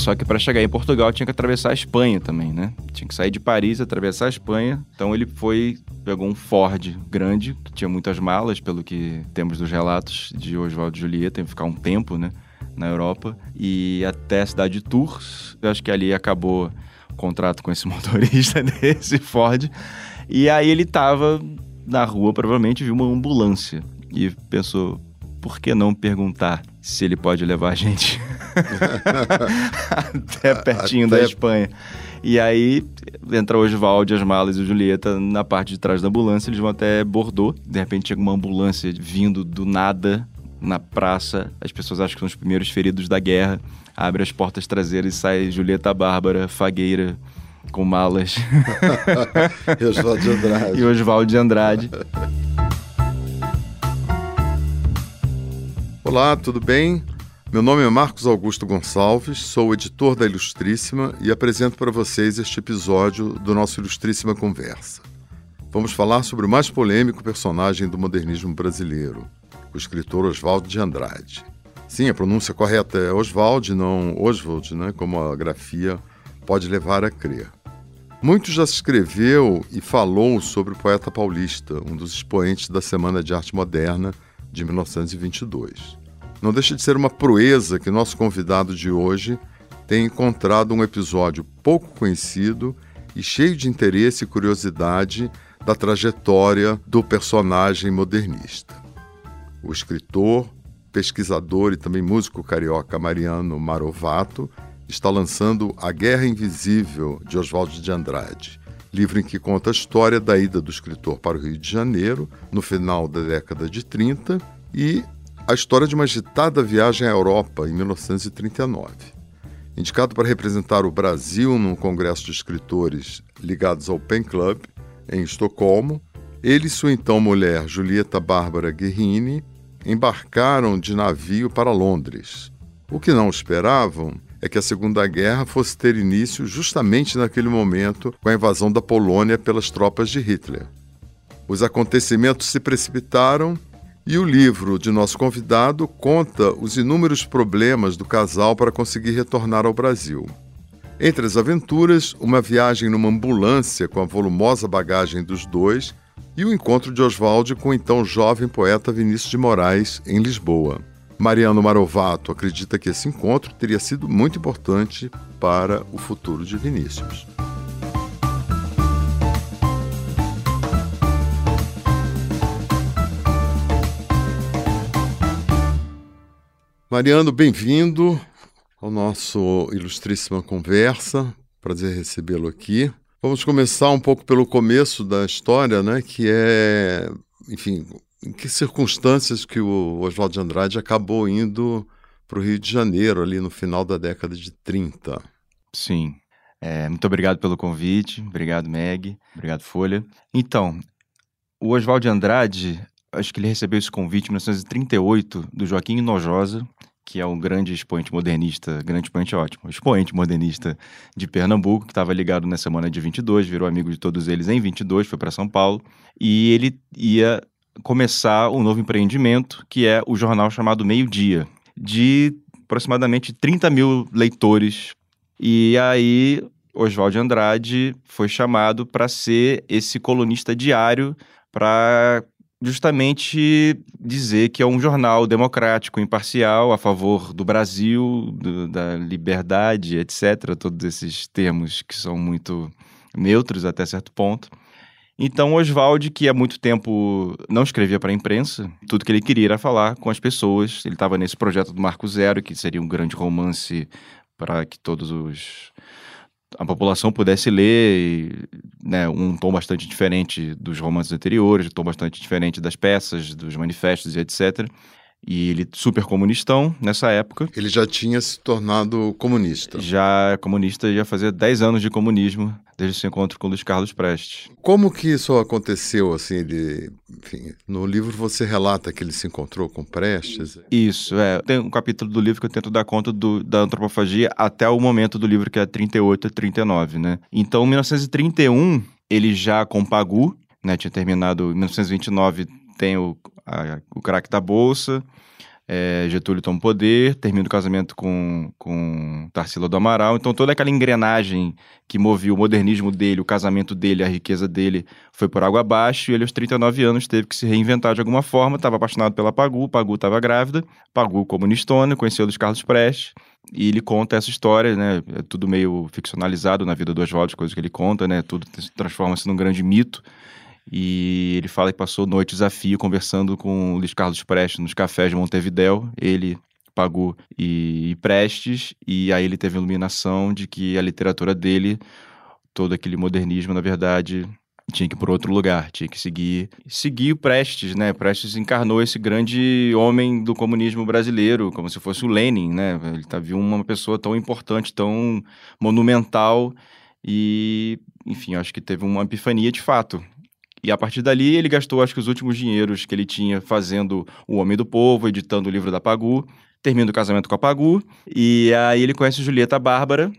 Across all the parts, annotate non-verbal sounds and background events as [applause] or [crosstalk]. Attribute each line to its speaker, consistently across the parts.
Speaker 1: Só que para chegar em Portugal tinha que atravessar a Espanha também, né? Tinha que sair de Paris, atravessar a Espanha. Então ele foi, pegou um Ford grande, que tinha muitas malas, pelo que temos dos relatos de Oswaldo e Julieta, tem que ficar um tempo, né? Na Europa. E até a cidade de Tours. Eu acho que ali acabou o contrato com esse [laughs] motorista [laughs] desse Ford. E aí ele tava na rua, provavelmente viu uma ambulância. E pensou, por que não perguntar se ele pode levar a gente [laughs] até [laughs] pertinho até... da Espanha? E aí entra o Oswald, as malas e o Julieta na parte de trás da ambulância, eles vão até Bordeaux. De repente chega uma ambulância vindo do nada na praça. As pessoas acham que são os primeiros feridos da guerra. Abre as portas traseiras e sai Julieta Bárbara, Fagueira, com malas. [laughs]
Speaker 2: e Oswald de Andrade.
Speaker 1: e Oswald de Andrade.
Speaker 2: Olá, tudo bem? Meu nome é Marcos Augusto Gonçalves, sou editor da Ilustríssima e apresento para vocês este episódio do nosso Ilustríssima Conversa. Vamos falar sobre o mais polêmico personagem do modernismo brasileiro, o escritor Oswald de Andrade. Sim, a pronúncia correta é Oswald, não Oswald, né, como a grafia pode levar a crer. Muito já se escreveu e falou sobre o poeta paulista, um dos expoentes da Semana de Arte Moderna de 1922. Não deixa de ser uma proeza que nosso convidado de hoje tenha encontrado um episódio pouco conhecido e cheio de interesse e curiosidade da trajetória do personagem modernista. O escritor, pesquisador e também músico carioca Mariano Marovato está lançando A Guerra Invisível de Oswaldo de Andrade, livro em que conta a história da ida do escritor para o Rio de Janeiro no final da década de 30 e a história de uma agitada viagem à Europa em 1939. Indicado para representar o Brasil num congresso de escritores ligados ao Pen Club, em Estocolmo, ele e sua então mulher Julieta Bárbara Guerrini embarcaram de navio para Londres. O que não esperavam é que a Segunda Guerra fosse ter início justamente naquele momento com a invasão da Polônia pelas tropas de Hitler. Os acontecimentos se precipitaram e o livro de nosso convidado conta os inúmeros problemas do casal para conseguir retornar ao Brasil. Entre as aventuras, uma viagem numa ambulância com a volumosa bagagem dos dois e o encontro de Oswald com o então jovem poeta Vinícius de Moraes em Lisboa. Mariano Marovato acredita que esse encontro teria sido muito importante para o futuro de Vinícius. Mariano, bem-vindo ao nosso ilustríssima conversa. Prazer recebê-lo aqui. Vamos começar um pouco pelo começo da história, né? Que é, enfim, em que circunstâncias que o Oswaldo de Andrade acabou indo para o Rio de Janeiro ali no final da década de 30?
Speaker 1: Sim. É, muito obrigado pelo convite. Obrigado, Meg. Obrigado, Folha. Então, o Oswaldo de Andrade acho que ele recebeu esse convite em 1938 do Joaquim Nojosa, que é um grande expoente modernista, grande expoente ótimo, expoente modernista de Pernambuco, que estava ligado na semana de 22, virou amigo de todos eles em 22, foi para São Paulo, e ele ia começar um novo empreendimento, que é o jornal chamado Meio Dia, de aproximadamente 30 mil leitores. E aí, Oswald Andrade foi chamado para ser esse colunista diário para justamente dizer que é um jornal democrático, imparcial, a favor do Brasil, do, da liberdade, etc. Todos esses termos que são muito neutros até certo ponto. Então, Oswald, que há muito tempo não escrevia para a imprensa, tudo que ele queria era falar com as pessoas. Ele estava nesse projeto do Marco Zero, que seria um grande romance para que todos os a população pudesse ler né, um tom bastante diferente dos romances anteriores, um tom bastante diferente das peças, dos manifestos e etc. E ele super comunistão nessa época.
Speaker 2: Ele já tinha se tornado comunista.
Speaker 1: Já é comunista, já fazia 10 anos de comunismo desde seu encontro com Luiz Carlos Prestes.
Speaker 2: Como que isso aconteceu assim, ele, enfim, no livro você relata que ele se encontrou com Prestes?
Speaker 1: Isso, é. Tem um capítulo do livro que eu tento dar conta do, da antropofagia até o momento do livro que é 38 a 39, né? Então, em 1931, ele já com Pagu, né, tinha terminado em 1929 tem o, a, o craque da Bolsa, é, Getúlio toma poder, termina o casamento com, com Tarsila do Amaral. Então, toda aquela engrenagem que movia o modernismo dele, o casamento dele, a riqueza dele, foi por água abaixo. E ele, aos 39 anos, teve que se reinventar de alguma forma. Estava apaixonado pela Pagu, Pagu estava grávida, Pagu comunistona, conheceu Luiz Carlos Prestes. E ele conta essa história, né? É tudo meio ficcionalizado na vida do Oswaldo, coisas que ele conta, né? Tudo transforma-se num grande mito. E ele fala que passou noite desafio conversando com o Luiz Carlos Prestes nos cafés de Montevidéu. Ele, Pagu e, e Prestes. E aí ele teve a iluminação de que a literatura dele, todo aquele modernismo, na verdade, tinha que ir por outro lugar, tinha que seguir seguir Prestes, né? Prestes encarnou esse grande homem do comunismo brasileiro, como se fosse o Lenin, né? Ele tá, viu uma pessoa tão importante, tão monumental e, enfim, acho que teve uma epifania de fato. E a partir dali ele gastou, acho que os últimos dinheiros que ele tinha fazendo O Homem do Povo, editando o livro da Pagu, termina o casamento com a Pagu, e aí ele conhece Julieta Bárbara,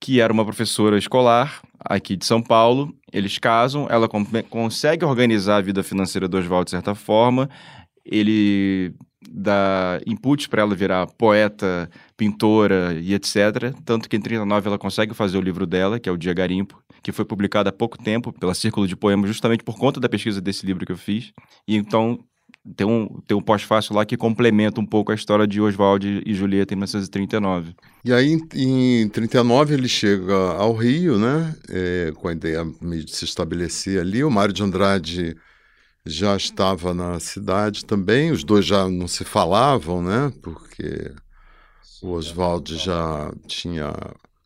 Speaker 1: que era uma professora escolar aqui de São Paulo. Eles casam, ela consegue organizar a vida financeira do Oswaldo de certa forma. Ele dá inputs para ela virar poeta, pintora e etc. Tanto que em 39 ela consegue fazer o livro dela, que é o Dia Garimpo, que foi publicado há pouco tempo pela Círculo de Poemas, justamente por conta da pesquisa desse livro que eu fiz. E então tem um, tem um pós-fácil lá que complementa um pouco a história de Oswald e Julieta em 1939.
Speaker 2: E aí, em 39, ele chega ao Rio, né? É, com a ideia de se estabelecer ali. O Mário de Andrade já estava na cidade também. Os dois já não se falavam, né? Porque o Oswald já tinha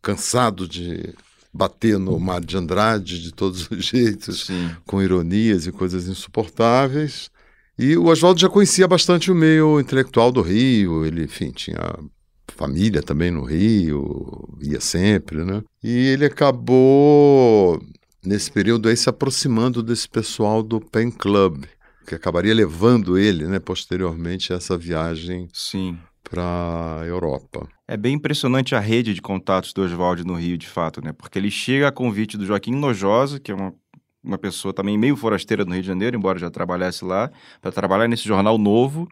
Speaker 2: cansado de bater no Mário de Andrade de todos os [laughs] jeitos, Sim. com ironias e coisas insuportáveis. E o Oswaldo já conhecia bastante o meio intelectual do Rio, ele, enfim, tinha família também no Rio, ia sempre, né? E ele acabou, nesse período aí, se aproximando desse pessoal do Pen Club, que acabaria levando ele, né, posteriormente, a essa viagem
Speaker 1: Sim
Speaker 2: para a Europa.
Speaker 1: É bem impressionante a rede de contatos do Oswald no Rio, de fato, né? Porque ele chega a convite do Joaquim Nojosa, que é uma, uma pessoa também meio forasteira no Rio de Janeiro, embora já trabalhasse lá, para trabalhar nesse jornal novo.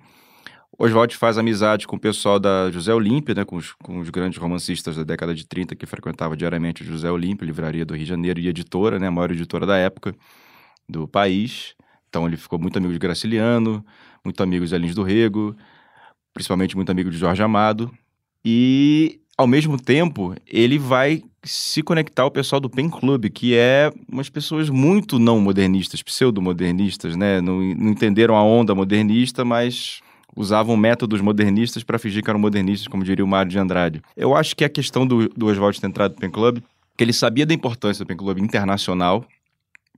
Speaker 1: Oswald faz amizade com o pessoal da José Olímpia, né, com os, com os, grandes romancistas da década de 30 que frequentava diariamente o José Olímpia, livraria do Rio de Janeiro e editora, né, a maior editora da época do país. Então ele ficou muito amigo de Graciliano, muito amigo de Elins do Rego, principalmente muito amigo de Jorge Amado. E, ao mesmo tempo, ele vai se conectar ao pessoal do Pen Club, que é umas pessoas muito não modernistas, pseudo-modernistas, né? Não, não entenderam a onda modernista, mas usavam métodos modernistas para fingir que eram modernistas, como diria o Mário de Andrade. Eu acho que a questão do, do Oswald ter entrado no Pen Club, que ele sabia da importância do Pen Club internacional,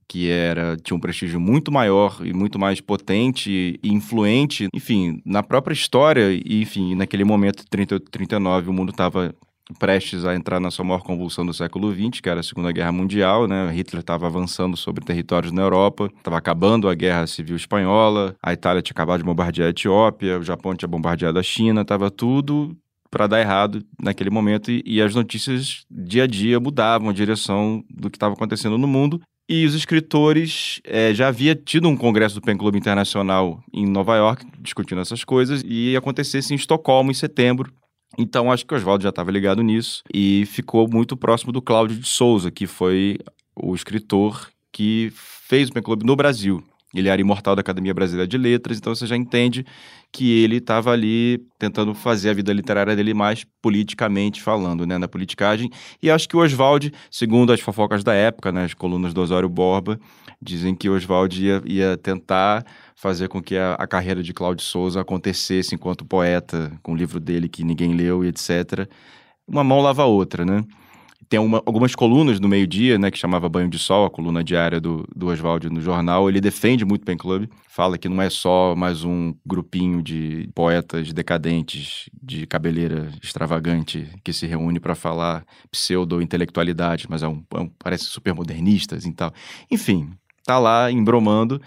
Speaker 1: que era tinha um prestígio muito maior e muito mais potente e influente, enfim, na própria história e enfim, naquele momento 30, 39 o mundo estava prestes a entrar na sua maior convulsão do século XX, que era a Segunda Guerra Mundial, né? Hitler estava avançando sobre territórios na Europa, estava acabando a Guerra Civil Espanhola, a Itália tinha acabado de bombardear a Etiópia, o Japão tinha bombardeado a China, estava tudo para dar errado naquele momento e, e, as notícias dia a dia mudavam a direção do que estava acontecendo no mundo e os escritores é, já havia tido um congresso do Pen Club Internacional em Nova York, discutindo essas coisas, e acontecesse em Estocolmo em setembro. Então acho que o Oswaldo já estava ligado nisso e ficou muito próximo do Cláudio de Souza, que foi o escritor que fez o Pen Club no Brasil. Ele era imortal da Academia Brasileira de Letras, então você já entende que ele estava ali tentando fazer a vida literária dele mais politicamente falando, né, na politicagem. E acho que o Oswald, segundo as fofocas da época, né, as colunas do Osório Borba, dizem que o Oswald ia, ia tentar fazer com que a, a carreira de Cláudio Souza acontecesse enquanto poeta, com o livro dele que ninguém leu e etc. Uma mão lava a outra, né? Tem uma, algumas colunas no meio-dia, né, que chamava Banho de Sol, a coluna diária do, do no jornal. Ele defende muito o Pen Club, fala que não é só mais um grupinho de poetas decadentes, de cabeleira extravagante, que se reúne para falar pseudo-intelectualidade, mas é um, é um, parece super modernistas e tal. Enfim, tá lá embromando.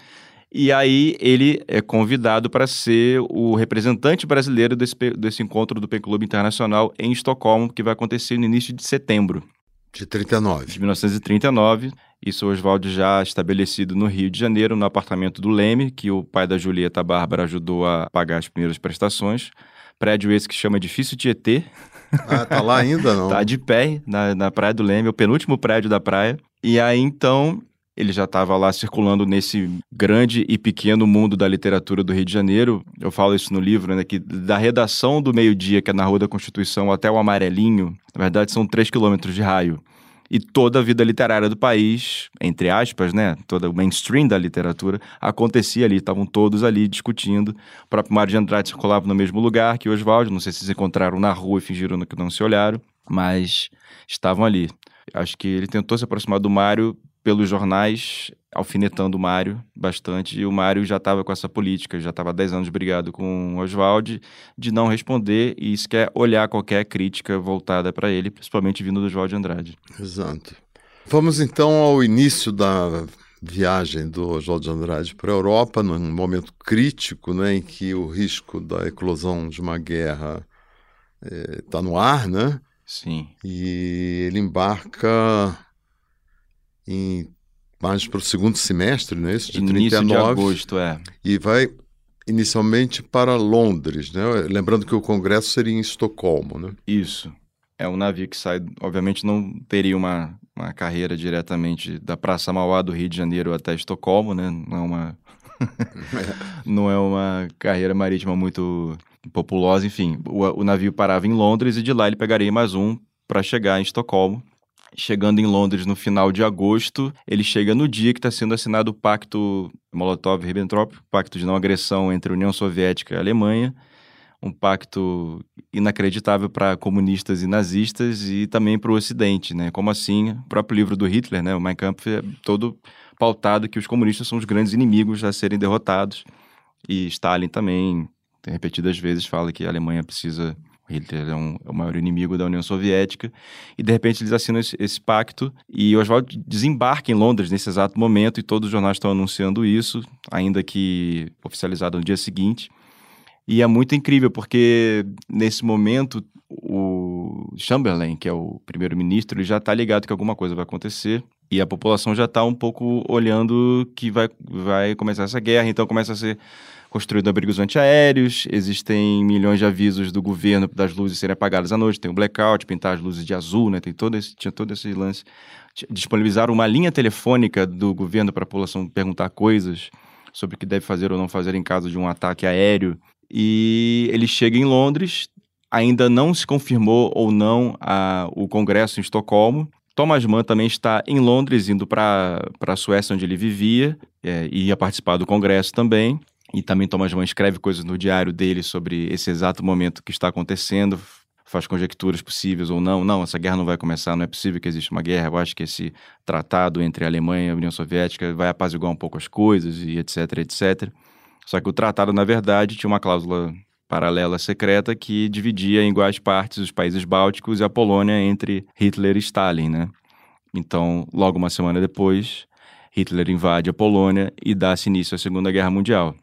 Speaker 1: E aí ele é convidado para ser o representante brasileiro desse, desse encontro do Pen Club Internacional em Estocolmo, que vai acontecer no início de setembro.
Speaker 2: De 39.
Speaker 1: De 1939. Isso Oswaldo já estabelecido no Rio de Janeiro, no apartamento do Leme, que o pai da Julieta Bárbara ajudou a pagar as primeiras prestações. Prédio esse que chama Edifício Tietê.
Speaker 2: Ah, tá lá ainda, não? [laughs]
Speaker 1: tá de pé na, na Praia do Leme, o penúltimo prédio da praia. E aí, então, ele já estava lá circulando nesse grande e pequeno mundo da literatura do Rio de Janeiro. Eu falo isso no livro, né? Que da redação do meio-dia, que é na Rua da Constituição, até o Amarelinho, na verdade são três quilômetros de raio. E toda a vida literária do país, entre aspas, né? Toda o mainstream da literatura acontecia ali, estavam todos ali discutindo. O próprio Mário de Andrade circulava no mesmo lugar que Oswaldo. Não sei se se encontraram na rua e fingiram que não se olharam, mas estavam ali. Acho que ele tentou se aproximar do Mário pelos jornais, alfinetando o Mário bastante, e o Mário já estava com essa política, já estava há 10 anos brigado com o Oswald, de não responder e sequer olhar qualquer crítica voltada para ele, principalmente vindo do Oswald Andrade.
Speaker 2: Exato. Vamos então ao início da viagem do Oswald Andrade para a Europa, num momento crítico né, em que o risco da eclosão de uma guerra está eh, no ar, né?
Speaker 1: Sim.
Speaker 2: E ele embarca em mais para o segundo semestre, não é isso?
Speaker 1: De Início 39. de agosto, é.
Speaker 2: E vai inicialmente para Londres, né? Lembrando que o congresso seria em Estocolmo, né?
Speaker 1: Isso. É um navio que sai, obviamente não teria uma, uma carreira diretamente da Praça Mauá do Rio de Janeiro até Estocolmo, né? Não é uma [laughs] não é uma carreira marítima muito populosa, enfim. O, o navio parava em Londres e de lá ele pegaria mais um para chegar em Estocolmo chegando em Londres no final de agosto, ele chega no dia que está sendo assinado o pacto Molotov-Ribbentrop, pacto de não agressão entre União Soviética e Alemanha, um pacto inacreditável para comunistas e nazistas e também para o Ocidente, né? Como assim? O próprio livro do Hitler, né, o Mein Kampf, é todo pautado que os comunistas são os grandes inimigos a serem derrotados e Stalin também, repetidas vezes, fala que a Alemanha precisa Hitler é, um, é, o maior inimigo da União Soviética, e de repente eles assinam esse, esse pacto, e Oswald desembarca em Londres nesse exato momento, e todos os jornais estão anunciando isso, ainda que oficializado no dia seguinte. E é muito incrível, porque nesse momento o Chamberlain, que é o primeiro-ministro, ele já está ligado que alguma coisa vai acontecer, e a população já está um pouco olhando que vai, vai começar essa guerra, então começa a ser construído abrigos antiaéreos, existem milhões de avisos do governo das luzes serem apagadas à noite, tem o blackout, pintar as luzes de azul, né? Tem todo esse, tinha todo esse lance. Disponibilizaram uma linha telefônica do governo para a população perguntar coisas sobre o que deve fazer ou não fazer em caso de um ataque aéreo. E ele chega em Londres, ainda não se confirmou ou não a, o congresso em Estocolmo. Thomas Mann também está em Londres, indo para a Suécia, onde ele vivia, é, e ia participar do congresso também. E também Thomas Mann escreve coisas no diário dele sobre esse exato momento que está acontecendo, faz conjecturas possíveis ou não. Não, essa guerra não vai começar, não é possível que exista uma guerra. Eu acho que esse tratado entre a Alemanha e a União Soviética vai apaziguar um pouco as coisas e etc, etc. Só que o tratado, na verdade, tinha uma cláusula paralela secreta que dividia em iguais partes os países bálticos e a Polônia entre Hitler e Stalin, né? Então, logo uma semana depois, Hitler invade a Polônia e dá-se início à Segunda Guerra Mundial.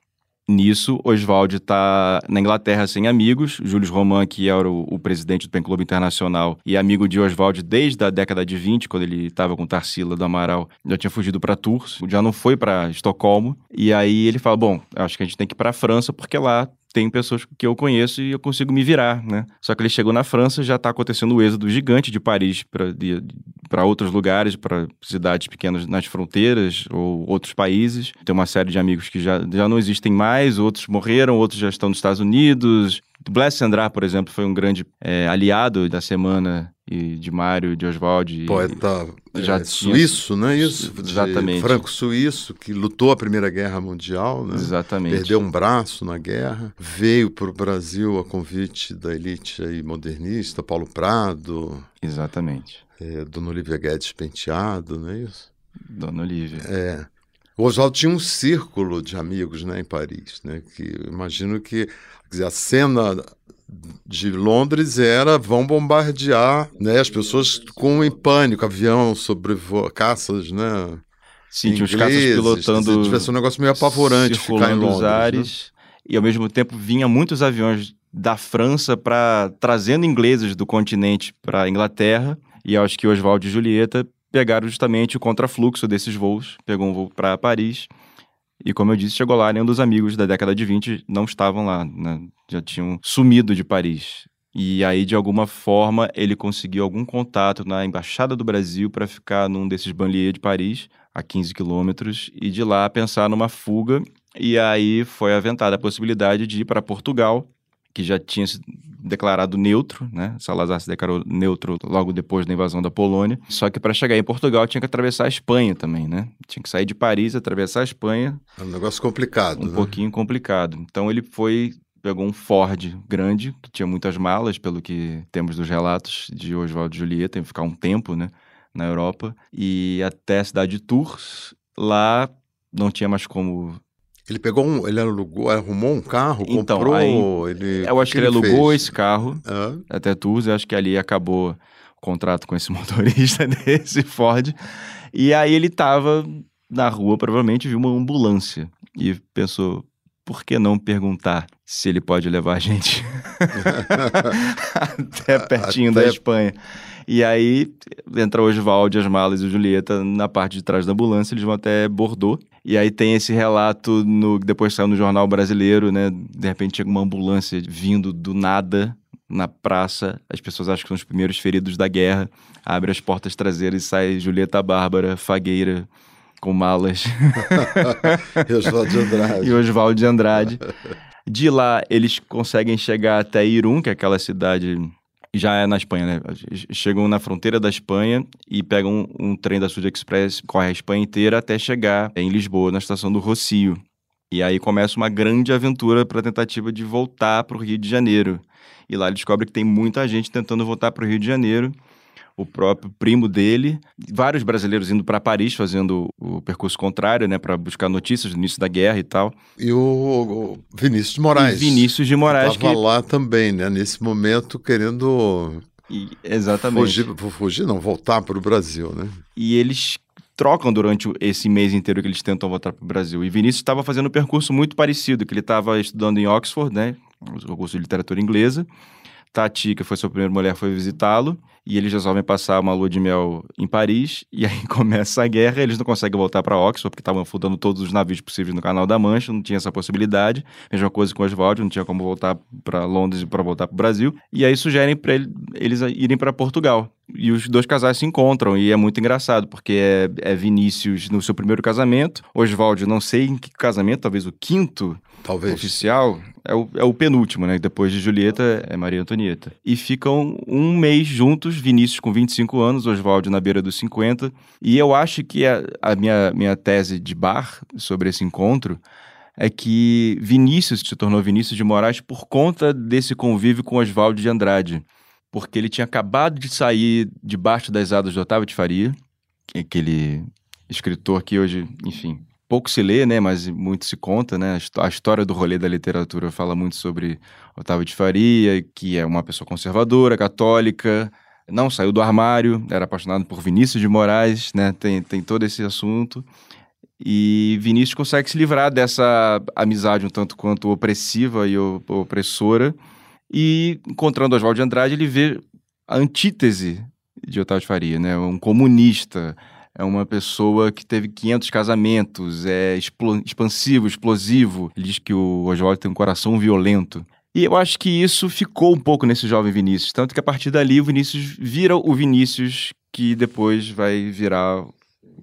Speaker 1: Nisso, Oswald está na Inglaterra sem amigos. Julius Roman, que era o, o presidente do Pen Clube Internacional e amigo de Oswald desde a década de 20, quando ele estava com Tarsila do Amaral, já tinha fugido para Tours, já não foi para Estocolmo. E aí ele fala: Bom, acho que a gente tem que ir para a França, porque lá tem pessoas que eu conheço e eu consigo me virar, né? Só que ele chegou na França, já está acontecendo o êxodo gigante de Paris para outros lugares, para cidades pequenas nas fronteiras ou outros países. Tem uma série de amigos que já, já não existem mais, outros morreram, outros já estão nos Estados Unidos. Blaise Sandra, por exemplo, foi um grande é, aliado da semana e de Mário, de Oswald.
Speaker 2: Poeta já é, suíço, não é isso?
Speaker 1: Exatamente.
Speaker 2: Franco-suíço, que lutou a Primeira Guerra Mundial, né?
Speaker 1: Exatamente.
Speaker 2: Perdeu um braço na guerra. Veio para o Brasil a convite da elite aí modernista, Paulo Prado.
Speaker 1: Exatamente.
Speaker 2: É, Dona Olivia Guedes Penteado, não é isso?
Speaker 1: Dona Olivia.
Speaker 2: É. O Oswaldo tinha um círculo de amigos né, em Paris, né? Que imagino que dizer, a cena de Londres era vão bombardear, né? As pessoas com em pânico, avião sobre caças, né?
Speaker 1: Sim, tinha os caças pilotando.
Speaker 2: Devia ser um negócio meio apavorante ficar em Londres. Né? ares, né?
Speaker 1: E ao mesmo tempo vinha muitos aviões da França para trazendo ingleses do continente para a Inglaterra E acho que Oswaldo e Julieta pegaram justamente o contrafluxo desses voos, pegou um voo para Paris. E como eu disse, chegou lá, nenhum dos amigos da década de 20 não estavam lá, né? já tinham sumido de Paris. E aí, de alguma forma, ele conseguiu algum contato na Embaixada do Brasil para ficar num desses banlieues de Paris, a 15 quilômetros, e de lá pensar numa fuga. E aí foi aventada a possibilidade de ir para Portugal, que já tinha se declarado neutro, né? Salazar se declarou neutro logo depois da invasão da Polônia. Só que para chegar em Portugal tinha que atravessar a Espanha também, né? Tinha que sair de Paris, atravessar a Espanha.
Speaker 2: É um negócio complicado,
Speaker 1: Um
Speaker 2: né?
Speaker 1: pouquinho complicado. Então ele foi pegou um Ford grande, que tinha muitas malas, pelo que temos dos relatos de Oswaldo e Julieta, tem que ficar um tempo, né, na Europa, e até a cidade de Tours. Lá não tinha mais como
Speaker 2: Ele pegou um, ele alugou, arrumou um carro,
Speaker 1: Então,
Speaker 2: comprou,
Speaker 1: aí,
Speaker 2: ele...
Speaker 1: Eu acho que ele alugou
Speaker 2: fez?
Speaker 1: esse carro
Speaker 2: Hã?
Speaker 1: até Tours, eu acho que ali acabou o contrato com esse [laughs] motorista desse Ford. E aí ele tava na rua, provavelmente viu uma ambulância e pensou, por que não perguntar se ele pode levar a gente [laughs] [laughs] até pertinho da
Speaker 2: Até-
Speaker 1: Espanha? E aí entra o Oswaldo, as malas e o Julieta na parte de trás da ambulância, eles vão até Bordeaux. E aí tem esse relato, no, depois saiu no jornal brasileiro, né? De repente chega uma ambulância vindo do nada na praça. As pessoas acham que são os primeiros feridos da guerra. Abre as portas traseiras e sai Julieta Bárbara, fagueira, com malas. [laughs]
Speaker 2: E Oswaldo de Andrade.
Speaker 1: e Oswaldo de Andrade. De lá, eles conseguem chegar até Irum, que é aquela cidade. Já é na Espanha, né? Chegam na fronteira da Espanha e pegam um, um trem da Sud Express, corre a Espanha inteira até chegar em Lisboa, na estação do Rocio. E aí começa uma grande aventura para a tentativa de voltar para o Rio de Janeiro. E lá ele descobre que tem muita gente tentando voltar para o Rio de Janeiro. O próprio primo dele, vários brasileiros indo para Paris fazendo o percurso contrário, né, para buscar notícias do início da guerra e tal.
Speaker 2: E o, Vinícius de Moraes.
Speaker 1: E Vinícius de Moraes
Speaker 2: Estava
Speaker 1: que
Speaker 2: lá também, né? Nesse momento, querendo
Speaker 1: E- exatamente.
Speaker 2: fugir, fugir, não, voltar para o Brasil, né?
Speaker 1: E eles trocam durante esse mês inteiro que eles tentam voltar para o Brasil. E Vinícius estava fazendo um percurso muito parecido, que ele estava estudando em Oxford, né, o curso de literatura inglesa. Tati, que foi sua primeira mulher, foi visitá-lo. E eles resolvem passar uma lua de mel em Paris. E aí [laughs] começa a guerra. Eles não conseguem voltar para Oxford, porque estavam afundando todos os navios possíveis no Canal da Mancha. Não tinha essa possibilidade. Mesma coisa com Oswaldo, não tinha como voltar para Londres e para voltar para o Brasil. E aí sugerem para ele, eles irem para Portugal. E os dois casais se encontram. E é muito engraçado, porque é, é Vinícius no seu primeiro casamento. Oswaldo, não sei em que casamento, talvez o quinto
Speaker 2: Talvez.
Speaker 1: oficial é o, é o penúltimo, né? Depois de Julieta é Maria Antonieta. E ficam um mês juntos, Vinícius com 25 anos, Oswaldo na beira dos 50. E eu acho que a, a minha, minha tese de bar sobre esse encontro é que Vinícius se tornou Vinícius de Moraes por conta desse convívio com Oswaldo de Andrade. Porque ele tinha acabado de sair debaixo das asas de Otávio de Faria, que aquele escritor que hoje, enfim, pouco se lê, né, mas muito se conta, né? A histó- A história do rolê da literatura fala muito sobre Otávio de Faria, que é uma pessoa conservadora, católica, não saiu do armário, era apaixonado por Vinícius de Moraes, né? Tem, tem todo esse assunto. E Vinícius consegue se livrar dessa amizade um tanto quanto opressiva e opressora. E encontrando Oswaldo de Andrade, ele vê a antítese de Otávio de Faria, né? Um comunista, é uma pessoa que teve 500 casamentos, é explo- expansivo, explosivo. Ele diz que o Oswaldo tem um coração violento. E eu acho que isso ficou um pouco nesse jovem Vinícius. Tanto que a partir dali o Vinícius vira o Vinícius que depois vai virar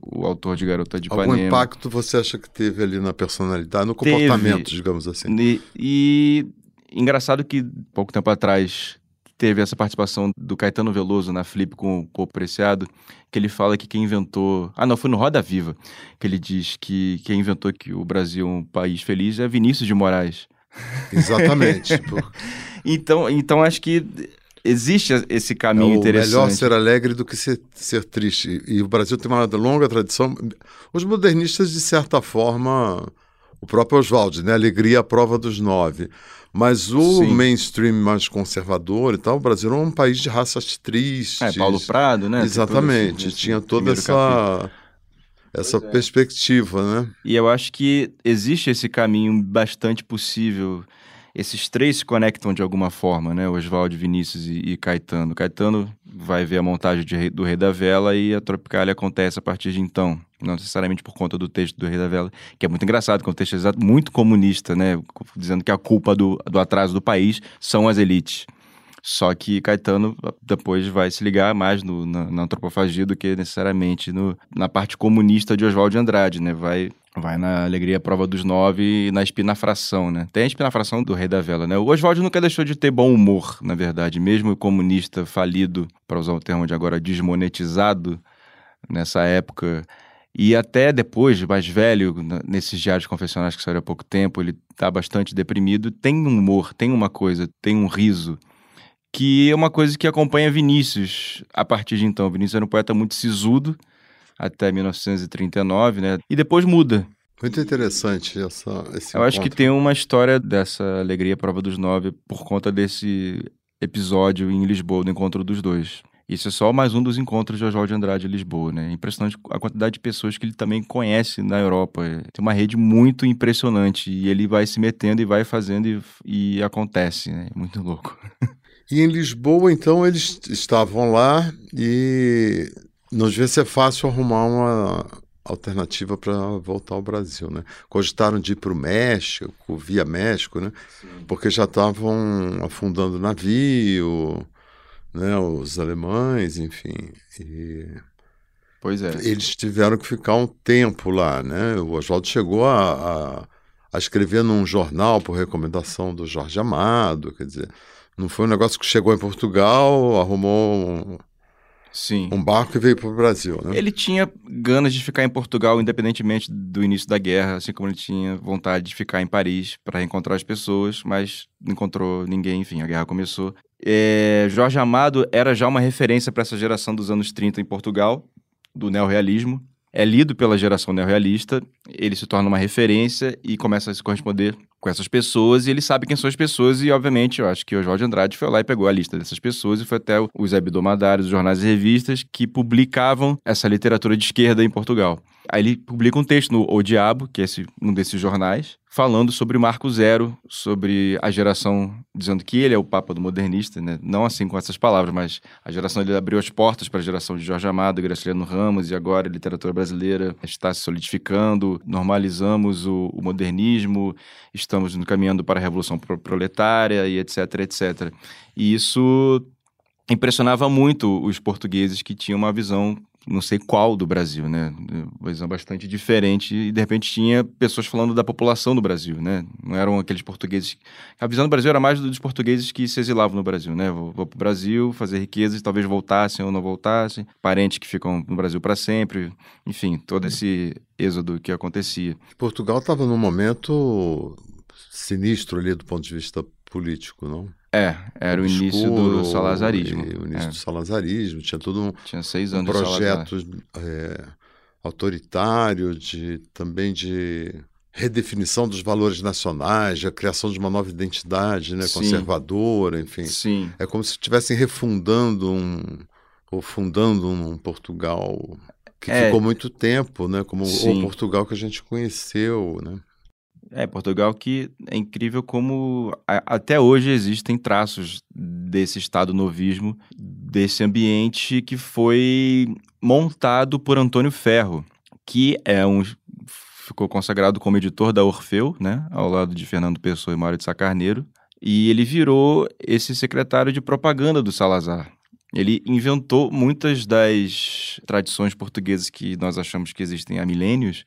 Speaker 1: o autor de Garota de
Speaker 2: Algum
Speaker 1: Ipanema.
Speaker 2: impacto você acha que teve ali na personalidade, no
Speaker 1: Teve.
Speaker 2: comportamento, digamos assim?
Speaker 1: E, e engraçado que pouco tempo atrás teve essa participação do Caetano Veloso na Flip com o Povo Preciado, que ele fala que quem inventou. Ah, não, foi no Roda Viva, que ele diz que quem inventou que o Brasil é um país feliz é Vinícius de Moraes. [laughs]
Speaker 2: Exatamente.
Speaker 1: Então, então acho que existe esse
Speaker 2: é
Speaker 1: caminho
Speaker 2: o
Speaker 1: interessante.
Speaker 2: melhor ser alegre do que ser, ser triste. E o Brasil tem uma longa tradição. Os modernistas, de certa forma, o próprio Oswald, né? Alegria à prova dos nove. Mas o
Speaker 1: Sim.
Speaker 2: mainstream mais conservador e tal, o Brasil é um país de raças tristes.
Speaker 1: É, Paulo Prado, né?
Speaker 2: Exatamente.
Speaker 1: esse- esse
Speaker 2: Tinha toda
Speaker 1: primeiro capítulo.
Speaker 2: essa, essa
Speaker 1: Pois é.
Speaker 2: perspectiva, né?
Speaker 1: E eu acho que existe esse caminho bastante possível. Esses três se conectam de alguma forma, né? Oswaldo, Vinícius e, e Caetano. Caetano vai ver a montagem de, do Rei da Vela e a Tropicália acontece a partir de então. Não necessariamente por conta do texto do Rei da Vela, que é muito engraçado, que é um texto muito comunista, né? Dizendo que a culpa do, do atraso do país são as elites. Só que Caetano depois vai se ligar mais no, na, na antropofagia do que necessariamente no, na parte comunista de Oswald de Andrade, né? Vai Vai na Alegria Prova dos Nove e na Espinafração, né? Tem a Espinafração do Rei da Vela, né? O Oswald nunca deixou de ter bom humor, na verdade. Mesmo comunista falido, para usar o termo de agora, desmonetizado, nessa época. E até depois, mais velho, nesses diários confessionais que saíram há pouco tempo, ele tá bastante deprimido. Tem um humor, tem uma coisa, tem um riso, que é uma coisa que acompanha Vinícius a partir de então. Vinícius era um poeta muito sisudo, até 1939, né? E depois muda.
Speaker 2: Muito interessante essa, esse
Speaker 1: Eu acho que tem uma história dessa Alegria Prova dos Nove por conta desse episódio em Lisboa, do encontro dos dois. Isso é só mais um dos encontros de Oswald de Andrade em Lisboa, né? Impressionante a quantidade de pessoas que ele também conhece na Europa. Tem uma rede muito impressionante e ele vai se metendo e vai fazendo e, e acontece, né? Muito louco. [laughs]
Speaker 2: E em Lisboa, então, eles estavam lá e não devia ser fácil arrumar uma alternativa para voltar ao Brasil, né? Cogitaram de ir para o México, via México, né? Sim. Porque já estavam afundando navio, né? Os alemães, enfim. E...
Speaker 1: Pois é.
Speaker 2: Eles tiveram que ficar um tempo lá, né? O Oswaldo chegou a, a, a escrever num jornal por recomendação do Jorge Amado, quer dizer, não foi um negócio que chegou em Portugal, arrumou
Speaker 1: Sim.
Speaker 2: Um barco e veio para o Brasil, né?
Speaker 1: Ele tinha ganas de ficar em Portugal, independentemente do início da guerra, assim como ele tinha vontade de ficar em Paris para reencontrar as pessoas, mas não encontrou ninguém, enfim, a guerra começou. É, Jorge Amado era já uma referência para essa geração dos anos 30 em Portugal, do neorrealismo. É lido pela geração neorrealista, ele se torna uma referência e começa a se corresponder com essas pessoas e ele sabe quem são as pessoas e, obviamente, eu acho que o Jorge Andrade foi lá e pegou a lista dessas pessoas e foi até os hebdomadários, os jornais e revistas que publicavam essa literatura de esquerda em Portugal. Aí ele publica um texto no O Diabo, que é esse, um desses jornais, falando sobre Marco Zero, sobre a geração, dizendo que ele é o papa do modernista, né? não assim com essas palavras, mas a geração ele abriu as portas para a geração de Jorge Amado, Graciliano Ramos, e agora a literatura brasileira está se solidificando, normalizamos o, o modernismo, estamos caminhando para a revolução proletária e etc, etc. E isso impressionava muito os portugueses que tinham uma visão não sei qual do Brasil, né? Uma visão bastante diferente e de repente tinha pessoas falando da população do Brasil, né? Não eram aqueles portugueses. A visão do Brasil era mais dos portugueses que se exilavam no Brasil, né? Vou, vou para o Brasil fazer riquezas, talvez voltassem ou não voltassem, parentes que ficam no Brasil para sempre, enfim, todo esse êxodo que acontecia.
Speaker 2: Portugal estava num momento sinistro ali do ponto de vista político, não?
Speaker 1: É, era o, o início do salazarismo.
Speaker 2: O início é. do salazarismo, tinha todo um,
Speaker 1: tinha seis anos
Speaker 2: um projeto é, autoritário, de, também de redefinição dos valores nacionais, de a criação de uma nova identidade né, conservadora, enfim.
Speaker 1: Sim.
Speaker 2: É como se estivessem refundando um, ou fundando um Portugal que é, ficou muito tempo, né, como sim. o Portugal que a gente conheceu, né?
Speaker 1: É, Portugal que é incrível como a, até hoje existem traços desse estado novismo, desse ambiente que foi montado por Antônio Ferro, que é um ficou consagrado como editor da Orfeu, né, ao lado de Fernando Pessoa e Mário de Sacarneiro, e ele virou esse secretário de propaganda do Salazar. Ele inventou muitas das tradições portuguesas que nós achamos que existem há milênios,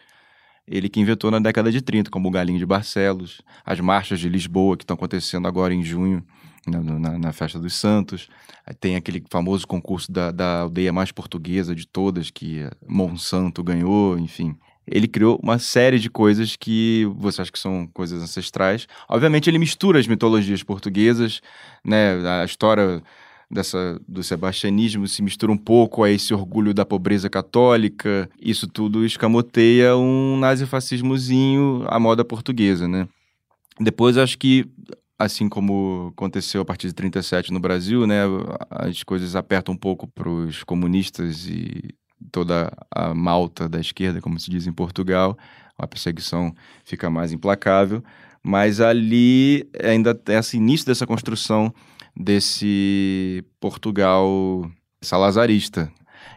Speaker 1: ele que inventou na década de 30, como o Galinho de Barcelos, as marchas de Lisboa, que estão acontecendo agora em junho, na, na, na Festa dos Santos. Tem aquele famoso concurso da, da aldeia mais portuguesa de todas, que Monsanto ganhou, enfim. Ele criou uma série de coisas que você acha que são coisas ancestrais. Obviamente, ele mistura as mitologias portuguesas, né? A história dessa, do sebastianismo se mistura um pouco a esse orgulho da pobreza católica. Isso tudo escamoteia um nazifascismozinho à moda portuguesa, né? Depois, acho que, assim como aconteceu a partir de 37 no Brasil, né, as coisas apertam um pouco para os comunistas e toda a malta da esquerda, como se diz em Portugal. A perseguição fica mais implacável. Mas ali ainda esse início dessa construção desse Portugal salazarista.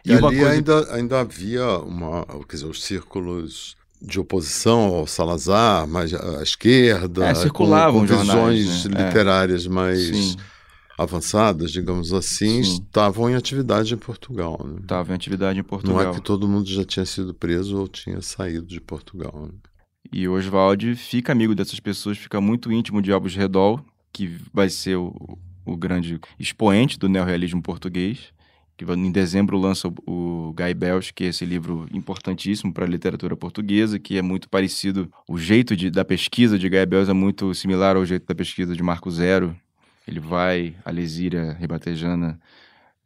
Speaker 2: E, e ali coisa... ainda, ainda havia uma, quer dizer, os círculos de oposição ao Salazar, mais à esquerda,
Speaker 1: é, circulavam
Speaker 2: com,
Speaker 1: com visões
Speaker 2: né? É. literárias é. mais Sim. avançadas, digamos assim, Sim. estavam em atividade em Portugal. Né?
Speaker 1: Estavam em atividade em Portugal.
Speaker 2: Não é que todo mundo já tinha sido preso ou tinha saído de Portugal. Né?
Speaker 1: E o Oswald fica amigo dessas pessoas, fica muito íntimo de Albus Redol, que vai ser o, o grande expoente do neorrealismo português que em dezembro lança o Guy Belch, que é esse livro importantíssimo para a literatura portuguesa, que é muito parecido, o jeito de, da pesquisa de Guy Belch é muito similar ao jeito da pesquisa de Marco Zero. Ele vai, a Lesíria Ribatejana,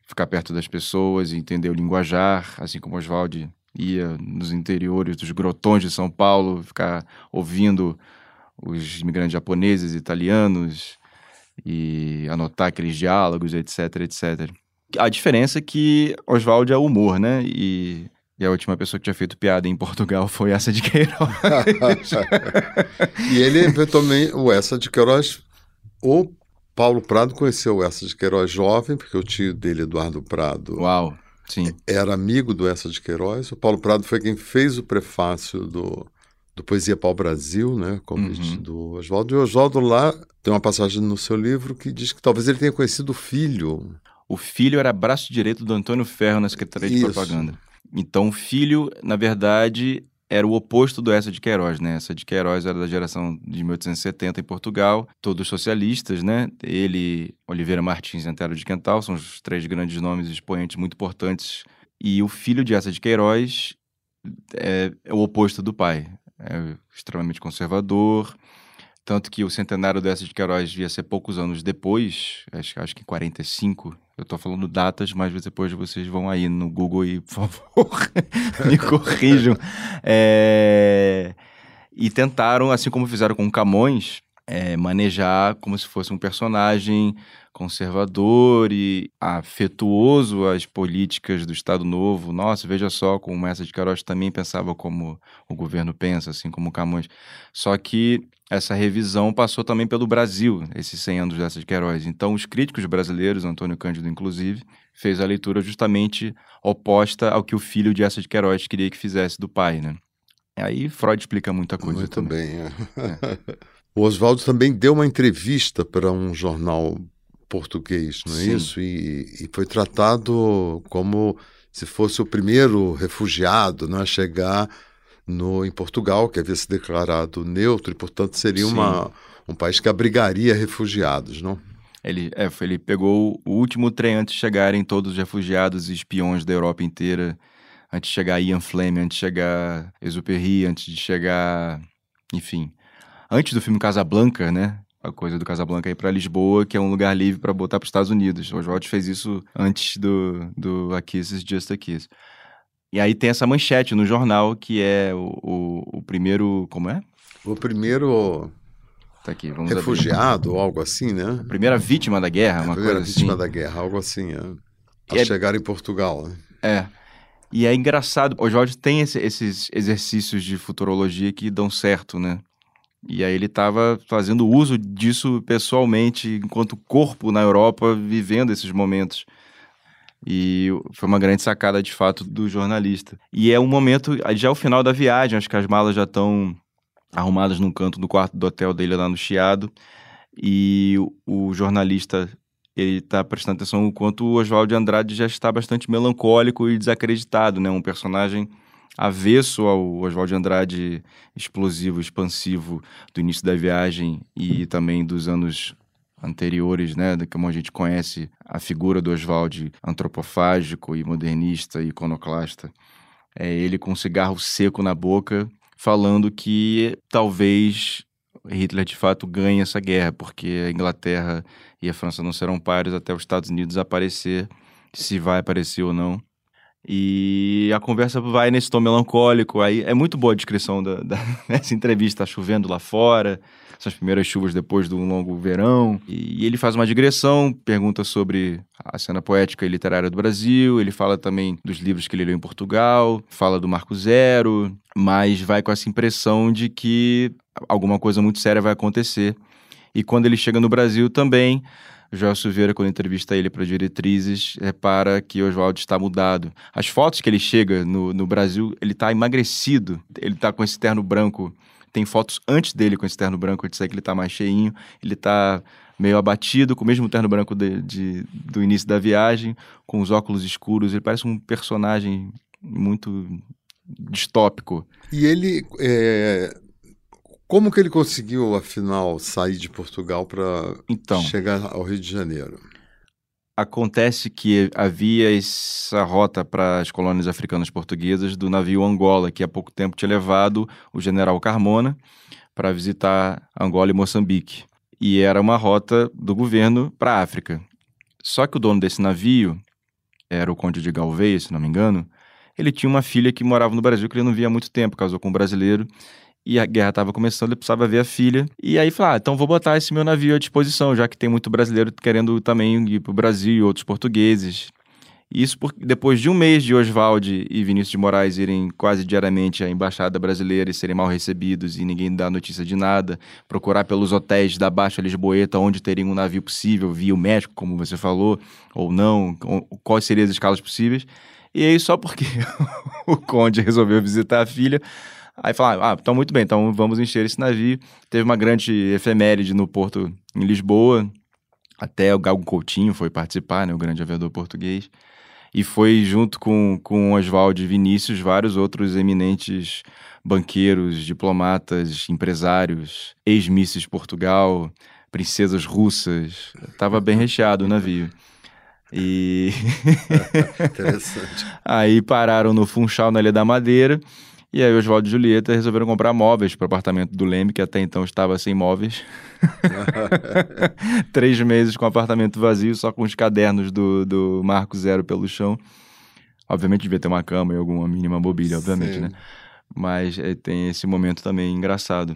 Speaker 1: ficar perto das pessoas e entender o linguajar, assim como Oswald ia nos interiores dos grotões de São Paulo, ficar ouvindo os imigrantes japoneses, italianos e anotar aqueles diálogos, etc, etc. A diferença é que Oswald é humor, né? E, e, a última pessoa que tinha feito piada em Portugal foi essa de Queiroz. [laughs]
Speaker 2: e ele eventualmente, o essa de Queiroz, o Paulo Prado conheceu o essa de Queiroz jovem, porque o tio dele, Eduardo Prado,
Speaker 1: Uau, sim.
Speaker 2: era amigo do essa de Queiroz. O Paulo Prado foi quem fez o prefácio do, do Poesia Pau Brasil, né, convite uhum. do Oswaldo. E o Oswaldo lá tem uma passagem no seu livro que diz que talvez ele tenha conhecido o filho
Speaker 1: o filho era braço direito do Antônio Ferro na Secretaria Isso. de Propaganda. Então, o filho, na verdade, era o oposto do Essa de Queiroz, né? Essa de Queiroz era da geração de 1870 em Portugal, todos socialistas, né? Ele, Oliveira Martins e Antero de Quental são os três grandes nomes expoentes muito importantes. E o filho de Essa de Queiroz é, é o oposto do pai. É extremamente conservador, tanto que o centenário dessa de Queiroz ia ser poucos anos depois, acho, acho que 45. Eu estou falando datas, mas depois vocês vão aí no Google e, por favor, [laughs] me corrijam. É... E tentaram, assim como fizeram com Camões, é, manejar como se fosse um personagem conservador e afetuoso às políticas do Estado Novo. Nossa, veja só como essa de Queiroz também pensava como o governo pensa, assim como Camões. Só que essa revisão passou também pelo Brasil, esses 100 anos dessa de Queiroz. Então, os críticos brasileiros, Antônio Cândido inclusive, fez a leitura justamente oposta ao que o filho de essa de Queiroz queria que fizesse do pai, né? Aí Freud explica muita coisa
Speaker 2: Muito
Speaker 1: também.
Speaker 2: bem. É. É. [laughs] o Oswaldo também deu uma entrevista para um jornal português, não é Sim. isso? E, e, foi tratado como se fosse o primeiro refugiado não é? a chegar no, em Portugal, que havia se declarado neutro, e, portanto, seria uma, um país que abrigaria refugiados, não?
Speaker 1: Ele, é, ele pegou o último trem antes de chegarem todos os refugiados e espiões da Europa inteira, antes de chegar Ian Fleming, antes de chegar Exupéry, antes de chegar... Enfim, antes do filme Casablanca, né? a coisa do Casablanca ir para Lisboa, que é um lugar livre para botar para os Estados Unidos. O Oswald fez isso antes do, do A Kiss is Just a Kiss. E aí tem essa manchete no jornal, que é o, o, o primeiro. Como é?
Speaker 2: O primeiro.
Speaker 1: Tá aqui, vamos
Speaker 2: Refugiado ou algo assim, né?
Speaker 1: A primeira vítima da guerra, uma
Speaker 2: a primeira
Speaker 1: coisa
Speaker 2: vítima
Speaker 1: assim.
Speaker 2: da guerra, algo assim. É. A é... chegar em Portugal. Né?
Speaker 1: É. E é engraçado, o Jorge tem esse, esses exercícios de futurologia que dão certo, né? E aí ele estava fazendo uso disso pessoalmente, enquanto corpo na Europa, vivendo esses momentos. E foi uma grande sacada, de fato, do jornalista. E é um momento, já é o final da viagem, acho que as malas já estão arrumadas num canto do quarto do hotel dele lá no Chiado. E o, jornalista, ele está prestando atenção o quanto o Oswald de Andrade já está bastante melancólico e desacreditado, né? Um personagem avesso ao Oswald de Andrade explosivo, expansivo do início da viagem e também dos anos anteriores, né, como a gente conhece a figura do Oswald antropofágico e modernista e iconoclasta. É ele com um cigarro seco na boca, falando que talvez Hitler de fato ganhe essa guerra, porque a Inglaterra e a França não serão pares até os Estados Unidos aparecer, se vai aparecer ou não. E a conversa vai nesse tom melancólico. Aí é muito boa a descrição da, da, [laughs] dessa entrevista. Tá chovendo lá fora, são as primeiras chuvas depois de um longo verão. E, e ele faz uma digressão, pergunta sobre a cena poética e literária do Brasil. Ele fala também dos livros que ele leu em Portugal, fala do Marco Zero, mas vai com essa impressão de que alguma coisa muito séria vai acontecer. E quando ele chega no Brasil também Joel Silveira, quando entrevista ele para Diretrizes, repara que Oswaldo está mudado. As fotos que ele chega no, no Brasil, ele está emagrecido, ele está com esse terno branco. Tem fotos antes dele com esse terno branco, de dizer que ele está mais cheinho, ele está meio abatido, com o mesmo terno branco de, de, do início da viagem, com os óculos escuros. Ele parece um personagem muito distópico.
Speaker 2: E ele. É... Como que ele conseguiu, afinal, sair de Portugal para então, chegar ao Rio de Janeiro?
Speaker 1: Acontece que havia essa rota para as colônias africanas portuguesas do navio Angola, que há pouco tempo tinha levado o general Carmona para visitar Angola e Moçambique. E era uma rota do governo para a África. Só que o dono desse navio, era o Conde de Galvez, se não me engano, ele tinha uma filha que morava no Brasil que ele não via há muito tempo, casou com um brasileiro. E a guerra estava começando, ele precisava ver a filha. E aí falou: ah, então vou botar esse meu navio à disposição, já que tem muito brasileiro querendo também ir para o Brasil e outros portugueses. Isso depois de um mês de Oswald e Vinícius de Moraes irem quase diariamente à embaixada brasileira e serem mal recebidos e ninguém dá notícia de nada, procurar pelos hotéis da Baixa Lisboeta onde teria um navio possível, via o México, como você falou, ou não, quais seriam as escalas possíveis. E aí, só porque [laughs] o Conde resolveu visitar a filha, aí falaram: ah, então muito bem, então vamos encher esse navio. Teve uma grande efeméride no porto em Lisboa, até o Galgo Coutinho foi participar, né, o grande aviador português. E foi junto com, com Oswaldo e Vinícius, vários outros eminentes banqueiros, diplomatas, empresários, ex-misses Portugal, princesas russas. Tava bem recheado o navio. E. [laughs]
Speaker 2: Interessante. [laughs]
Speaker 1: aí pararam no Funchal, na Ilha da Madeira. E aí Oswaldo e Julieta resolveram comprar móveis para o apartamento do Leme, que até então estava sem móveis. [laughs] Três meses com o apartamento vazio, só com os cadernos do, do Marco Zero pelo chão. Obviamente devia ter uma cama e alguma mínima mobília, obviamente, Sim. né? Mas é, tem esse momento também engraçado.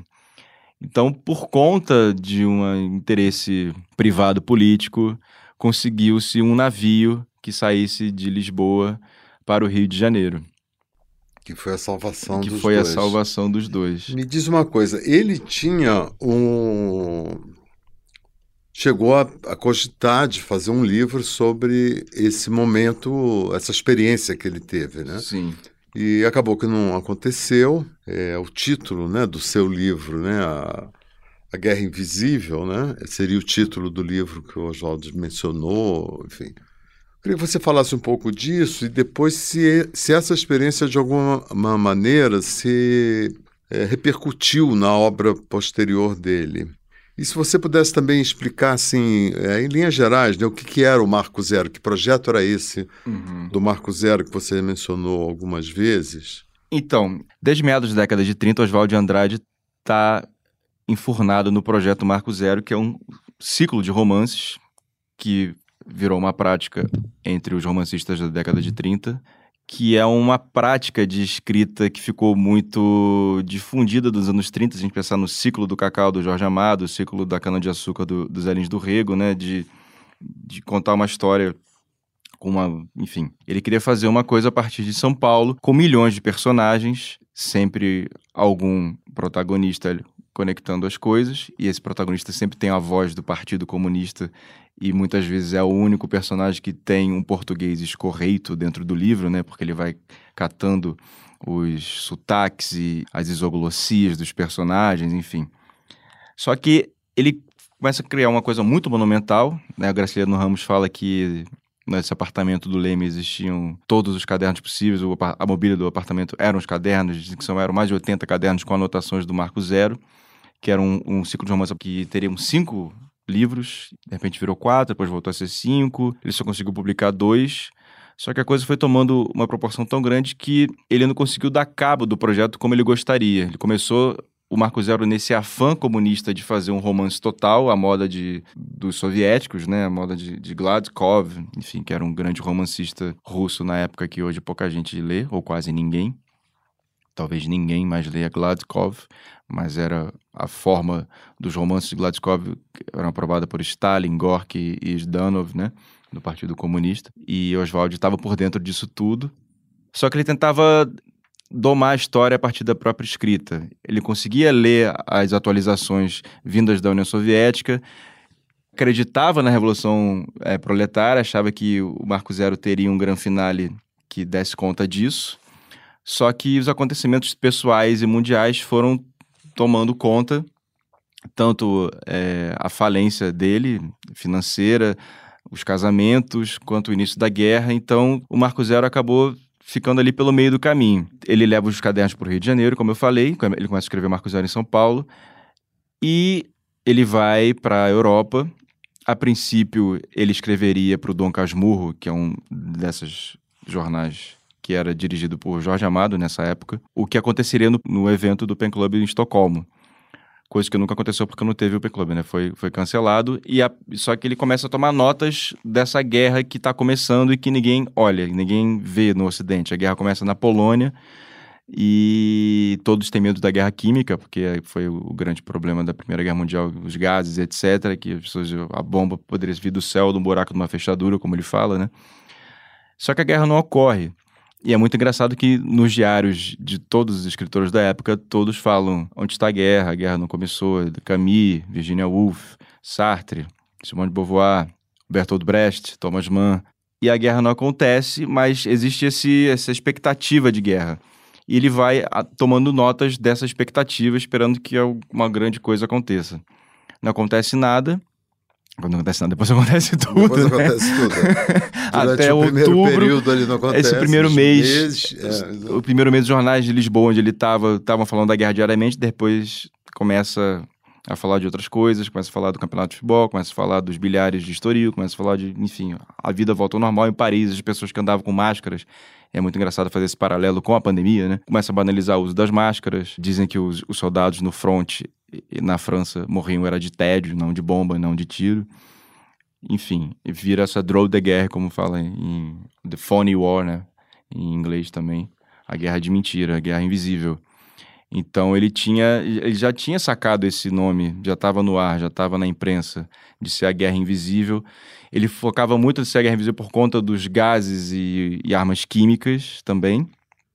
Speaker 1: Então, por conta de um interesse privado político, conseguiu-se um navio que saísse de Lisboa para o Rio de Janeiro.
Speaker 2: Que foi a salvação
Speaker 1: que
Speaker 2: dos
Speaker 1: foi
Speaker 2: dois.
Speaker 1: a salvação dos dois.
Speaker 2: Me diz uma coisa, ele tinha um. Chegou a, a cogitar de fazer um livro sobre esse momento, essa experiência que ele teve, né?
Speaker 1: Sim.
Speaker 2: E acabou que não aconteceu. É, o título né, do seu livro, né? A, a Guerra Invisível, né? Seria o título do livro que o Oswaldo mencionou, enfim. Queria que você falasse um pouco disso e depois se, se essa experiência de alguma maneira se é, repercutiu na obra posterior dele. E se você pudesse também explicar, assim, é, em linhas gerais, né, o que, que, era o Marco Zero, que projeto era esse uhum. do Marco Zero que você mencionou algumas vezes?
Speaker 1: Então, desde meados da década de 30, Oswaldo de Andrade está enfurnado no projeto Marco Zero, que é um ciclo de romances que virou uma prática entre os romancistas da década de 30, que é uma prática de escrita que ficou muito difundida dos anos 30, se a gente pensar no ciclo do cacau do Jorge Amado, o ciclo da cana-de-açúcar do, do Zé Lins do Rego, né, de, de contar uma história com uma, enfim, ele queria fazer uma coisa a partir de São Paulo, com milhões de personagens, sempre algum protagonista conectando as coisas, e esse protagonista sempre tem a voz do Partido Comunista e muitas vezes é o único personagem que tem um português escorreito dentro do livro, né? Porque ele vai catando os sotaques e as isoglossias dos personagens, enfim. Só que ele começa a criar uma coisa muito monumental, né? A Graciliano Ramos fala que nesse apartamento do Leme existiam todos os cadernos possíveis, a mobília do apartamento eram os cadernos, dizem que são eram mais de 80 cadernos com anotações do Marco Zero que era um, um ciclo de romance que teria cinco livros, de repente virou quatro, depois voltou a ser cinco, ele só conseguiu publicar dois. Só que a coisa foi tomando uma proporção tão grande que ele não conseguiu dar cabo do projeto como ele gostaria. Ele começou o Marco Zero nesse afã comunista de fazer um romance total, a moda de, dos soviéticos, né? A moda de, de Gladkov, enfim, que era um grande romancista russo na época que hoje pouca gente lê, ou quase ninguém. Talvez ninguém mais leia Gladkov, mas era a forma dos romances de Gladkov eram aprovada por Stalin, Gorky e Zdanov, né, do Partido Comunista, e Oswald estava por dentro disso tudo. Só que ele tentava domar a história a partir da própria escrita. Ele conseguia ler as atualizações vindas da União Soviética acreditava na Revolução é, Proletária, achava que o Marco Zero teria um grande finale que desse conta disso. Só que os acontecimentos pessoais e mundiais foram tomando conta, tanto é, a falência dele, financeira, os casamentos, quanto o início da guerra. Então, o Marco Zero acabou ficando ali pelo meio do caminho. Ele leva os cadernos para o Rio de Janeiro, como eu falei, ele começa a escrever Marco Zero em São Paulo, e ele vai para a Europa. A princípio, ele escreveria para o Dom Casmurro, que é um desses jornais que era dirigido por Jorge Amado nessa época, o que aconteceria no, no evento do Pen Club em Estocolmo. Coisa que nunca aconteceu porque não teve o Pen Club, né? Foi, foi cancelado. E a, só que ele começa a tomar notas dessa guerra que está começando e que ninguém olha, ninguém vê no Ocidente. A guerra começa na Polônia e todos têm medo da guerra química, porque foi o grande problema da Primeira Guerra Mundial, os gases, etc., que as pessoas, a bomba poderia vir do céu, de um buraco de uma fechadura, como ele fala, né? Só que a guerra não ocorre. E é muito engraçado que nos diários de todos os escritores da época, todos falam onde está a guerra, a guerra não começou, Camus, Virginia Woolf, Sartre, Simone de Beauvoir, Bertolt Brecht, Thomas Mann. E a guerra não acontece, mas existe esse, essa expectativa de guerra e ele vai a, tomando notas dessa expectativa, esperando que uma grande coisa aconteça. Não acontece nada. Quando não acontece nada, depois [laughs] acontece tudo. Depois né? acontece tudo. [laughs] Até o outubro. período ali não acontece. Esse primeiro mês. Meses, é, o primeiro mês dos jornais de Lisboa, onde ele estava, estavam falando da guerra diariamente, depois começa a falar de outras coisas, começa a falar do campeonato de futebol, começa a falar dos bilhares de Estoril, começa a falar de, enfim, a vida volta ao normal em Paris, as pessoas que andavam com máscaras é muito engraçado fazer esse paralelo com a pandemia, né? Começa a banalizar o uso das máscaras. Dizem que os, os soldados no front na França morriam era de tédio, não de bomba, não de tiro. Enfim, vira essa draw de guerra, como fala em The Phony War, né? Em inglês também. A guerra de mentira, a guerra invisível. Então ele tinha, ele já tinha sacado esse nome, já estava no ar, já estava na imprensa de ser a guerra invisível. Ele focava muito em ser a guerra invisível por conta dos gases e, e armas químicas também,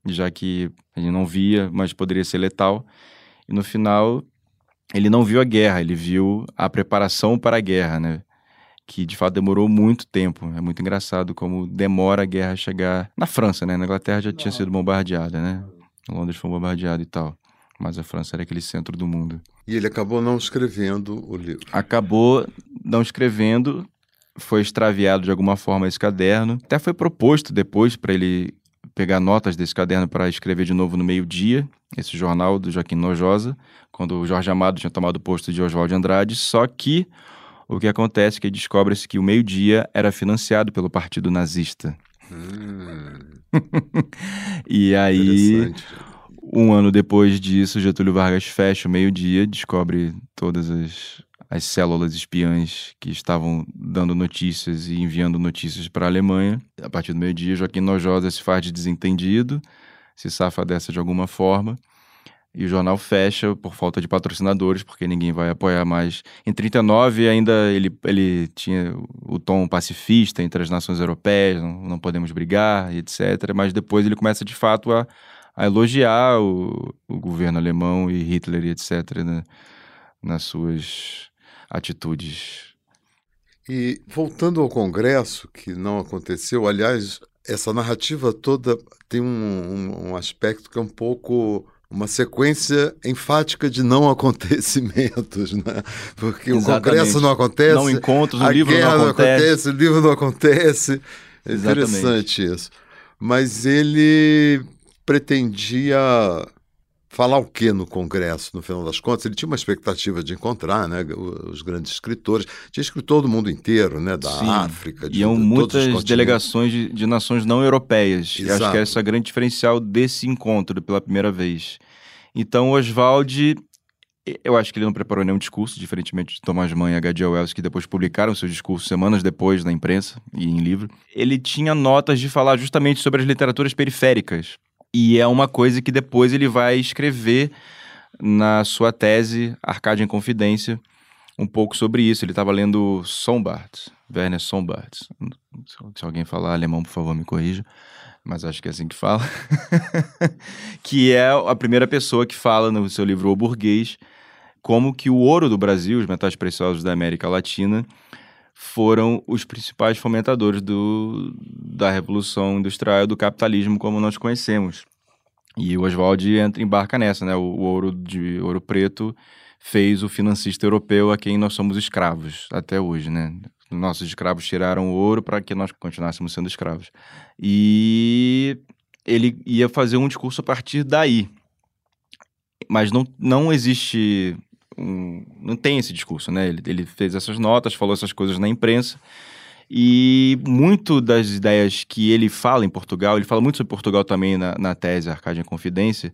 Speaker 1: já que ele não via, mas poderia ser letal. E no final ele não viu a guerra, ele viu a preparação para a guerra, né? Que de fato demorou muito tempo. É muito engraçado como demora a guerra chegar na França, né? Na Inglaterra já tinha sido bombardeada, né? Londres foi bombardeado e tal mas a França era aquele centro do mundo.
Speaker 2: E ele acabou não escrevendo o livro.
Speaker 1: Acabou não escrevendo, foi extraviado de alguma forma esse caderno. Até foi proposto depois para ele pegar notas desse caderno para escrever de novo no meio-dia, esse jornal do Joaquim Nojosa, quando o Jorge Amado tinha tomado o posto de Oswaldo Andrade, só que o que acontece é que descobre-se que o meio-dia era financiado pelo partido nazista. Hum. [laughs] e aí um ano depois disso, Getúlio Vargas fecha o meio-dia, descobre todas as, as células espiãs que estavam dando notícias e enviando notícias para a Alemanha. A partir do meio-dia, Joaquim Nojosa se faz de desentendido, se safa dessa de alguma forma. E o jornal fecha por falta de patrocinadores, porque ninguém vai apoiar mais. Em 39 ainda ele, ele tinha o tom pacifista entre as nações europeias, não, não podemos brigar, etc. Mas depois ele começa de fato a a elogiar o, o governo alemão e Hitler etc. Né, nas suas atitudes.
Speaker 2: E voltando ao Congresso, que não aconteceu, aliás, essa narrativa toda tem um, um, um aspecto que é um pouco uma sequência enfática de não [laughs] acontecimentos, né? Porque Exatamente. o Congresso não acontece,
Speaker 1: não encontros, o livro não acontece. não acontece,
Speaker 2: o livro não acontece. É interessante isso. Mas ele pretendia falar o que no Congresso, no final das contas? Ele tinha uma expectativa de encontrar né, os grandes escritores. Tinha escritor do mundo inteiro, né, da Sim, África. De,
Speaker 1: iam muitas delegações de, de, nações não europeias. Exato. E acho que é esse o grande diferencial desse encontro pela primeira vez. Então, Oswald, eu acho que ele não preparou nenhum discurso, diferentemente de Thomas Mann e H.G. Wells, que depois publicaram seus discursos semanas depois na imprensa e em livro. Ele tinha notas de falar justamente sobre as literaturas periféricas e é uma coisa que depois ele vai escrever na sua tese Arcádia em Confidência um pouco sobre isso. Ele estava lendo Sombart, Werner Sombart. Se alguém falar alemão, por favor, me corrija. Mas acho que é assim que fala. [laughs] que é a primeira pessoa que fala no seu livro O Burguês como que o ouro do Brasil, os metais preciosos da América Latina, foram os principais fomentadores do, da revolução industrial do capitalismo como nós conhecemos. E o Oswald entra, embarca nessa, né? O, o ouro de ouro preto fez o financista europeu a quem nós somos escravos até hoje, né? Nossos escravos tiraram o ouro para que nós continuássemos sendo escravos. E ele ia fazer um discurso a partir daí. Mas não, não existe um, não tem esse discurso, né? Ele, ele fez essas notas, falou essas coisas na imprensa. E muito das ideias que ele fala em Portugal, ele fala muito sobre Portugal também na, na tese Arcádia em Confidência,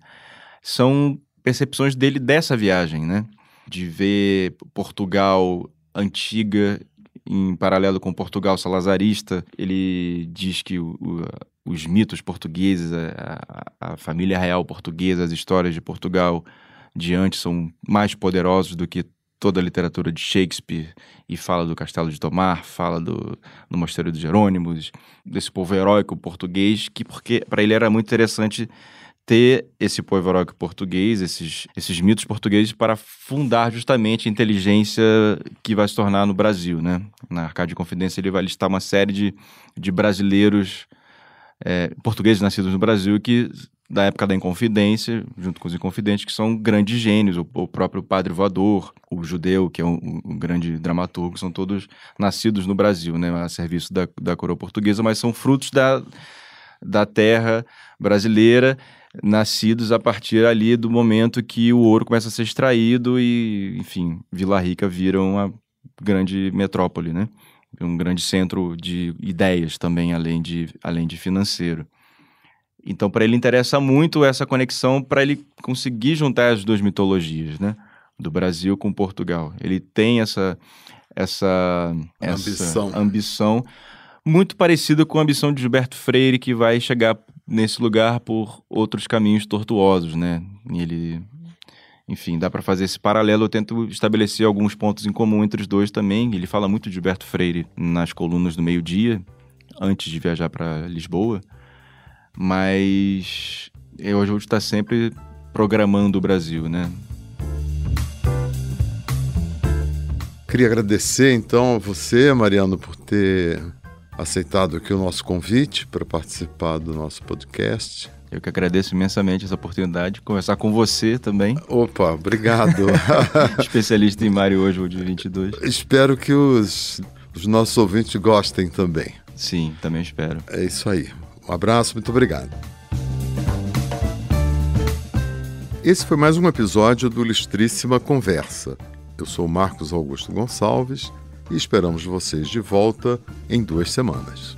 Speaker 1: são percepções dele dessa viagem, né? De ver Portugal antiga em paralelo com Portugal salazarista. Ele diz que o, o, os mitos portugueses, a, a, família real portuguesa, as histórias de Portugal de antes são mais poderosos do que toda a literatura de Shakespeare e fala do Castelo de Tomar, fala do, do Mosteiro dos Jerônimos, desse povo heróico português, que porque para ele era muito interessante ter esse povo heróico português, esses, esses mitos portugueses para fundar justamente a inteligência que vai se tornar no Brasil, né? Na Arcade de Confidência ele vai listar uma série de, de brasileiros é, portugueses nascidos no Brasil que da época da Inconfidência, junto com os Inconfidentes, que são grandes gênios, o, o próprio Padre Voador, o Judeu, que é um, um, grande dramaturgo, são todos nascidos no Brasil, né, a serviço da, da coroa portuguesa, mas são frutos da, da terra brasileira, nascidos a partir ali do momento que o ouro começa a ser extraído e, enfim, Vila Rica vira uma grande metrópole, né? Um grande centro de ideias também, além de, além de financeiro. Então, para ele interessa muito essa conexão para ele conseguir juntar as duas mitologias, né? Do Brasil com Portugal. Ele tem essa essa,
Speaker 2: ambição.
Speaker 1: essa ambição muito parecida com a ambição de Gilberto Freire, que vai chegar nesse lugar por outros caminhos tortuosos, né? Ele, enfim, dá para fazer esse paralelo. Eu tento estabelecer alguns pontos em comum entre os dois também. Ele fala muito de Gilberto Freire nas colunas do meio-dia, antes de viajar para Lisboa mas eu ajudo estar sempre programando o Brasil, né?
Speaker 2: Queria agradecer então a você, Mariano, por ter aceitado aqui o nosso convite para participar do nosso podcast.
Speaker 1: Eu que agradeço imensamente essa oportunidade de conversar com você também.
Speaker 2: Opa, obrigado. [laughs]
Speaker 1: Especialista em Mario hoje, o de 22.
Speaker 2: Espero que os, os nossos ouvintes gostem também.
Speaker 1: Sim, também espero.
Speaker 2: É isso aí. Um abraço, muito obrigado. Esse foi mais um episódio do Listríssima Conversa. Eu sou Marcos Augusto Gonçalves e esperamos vocês de volta em duas semanas.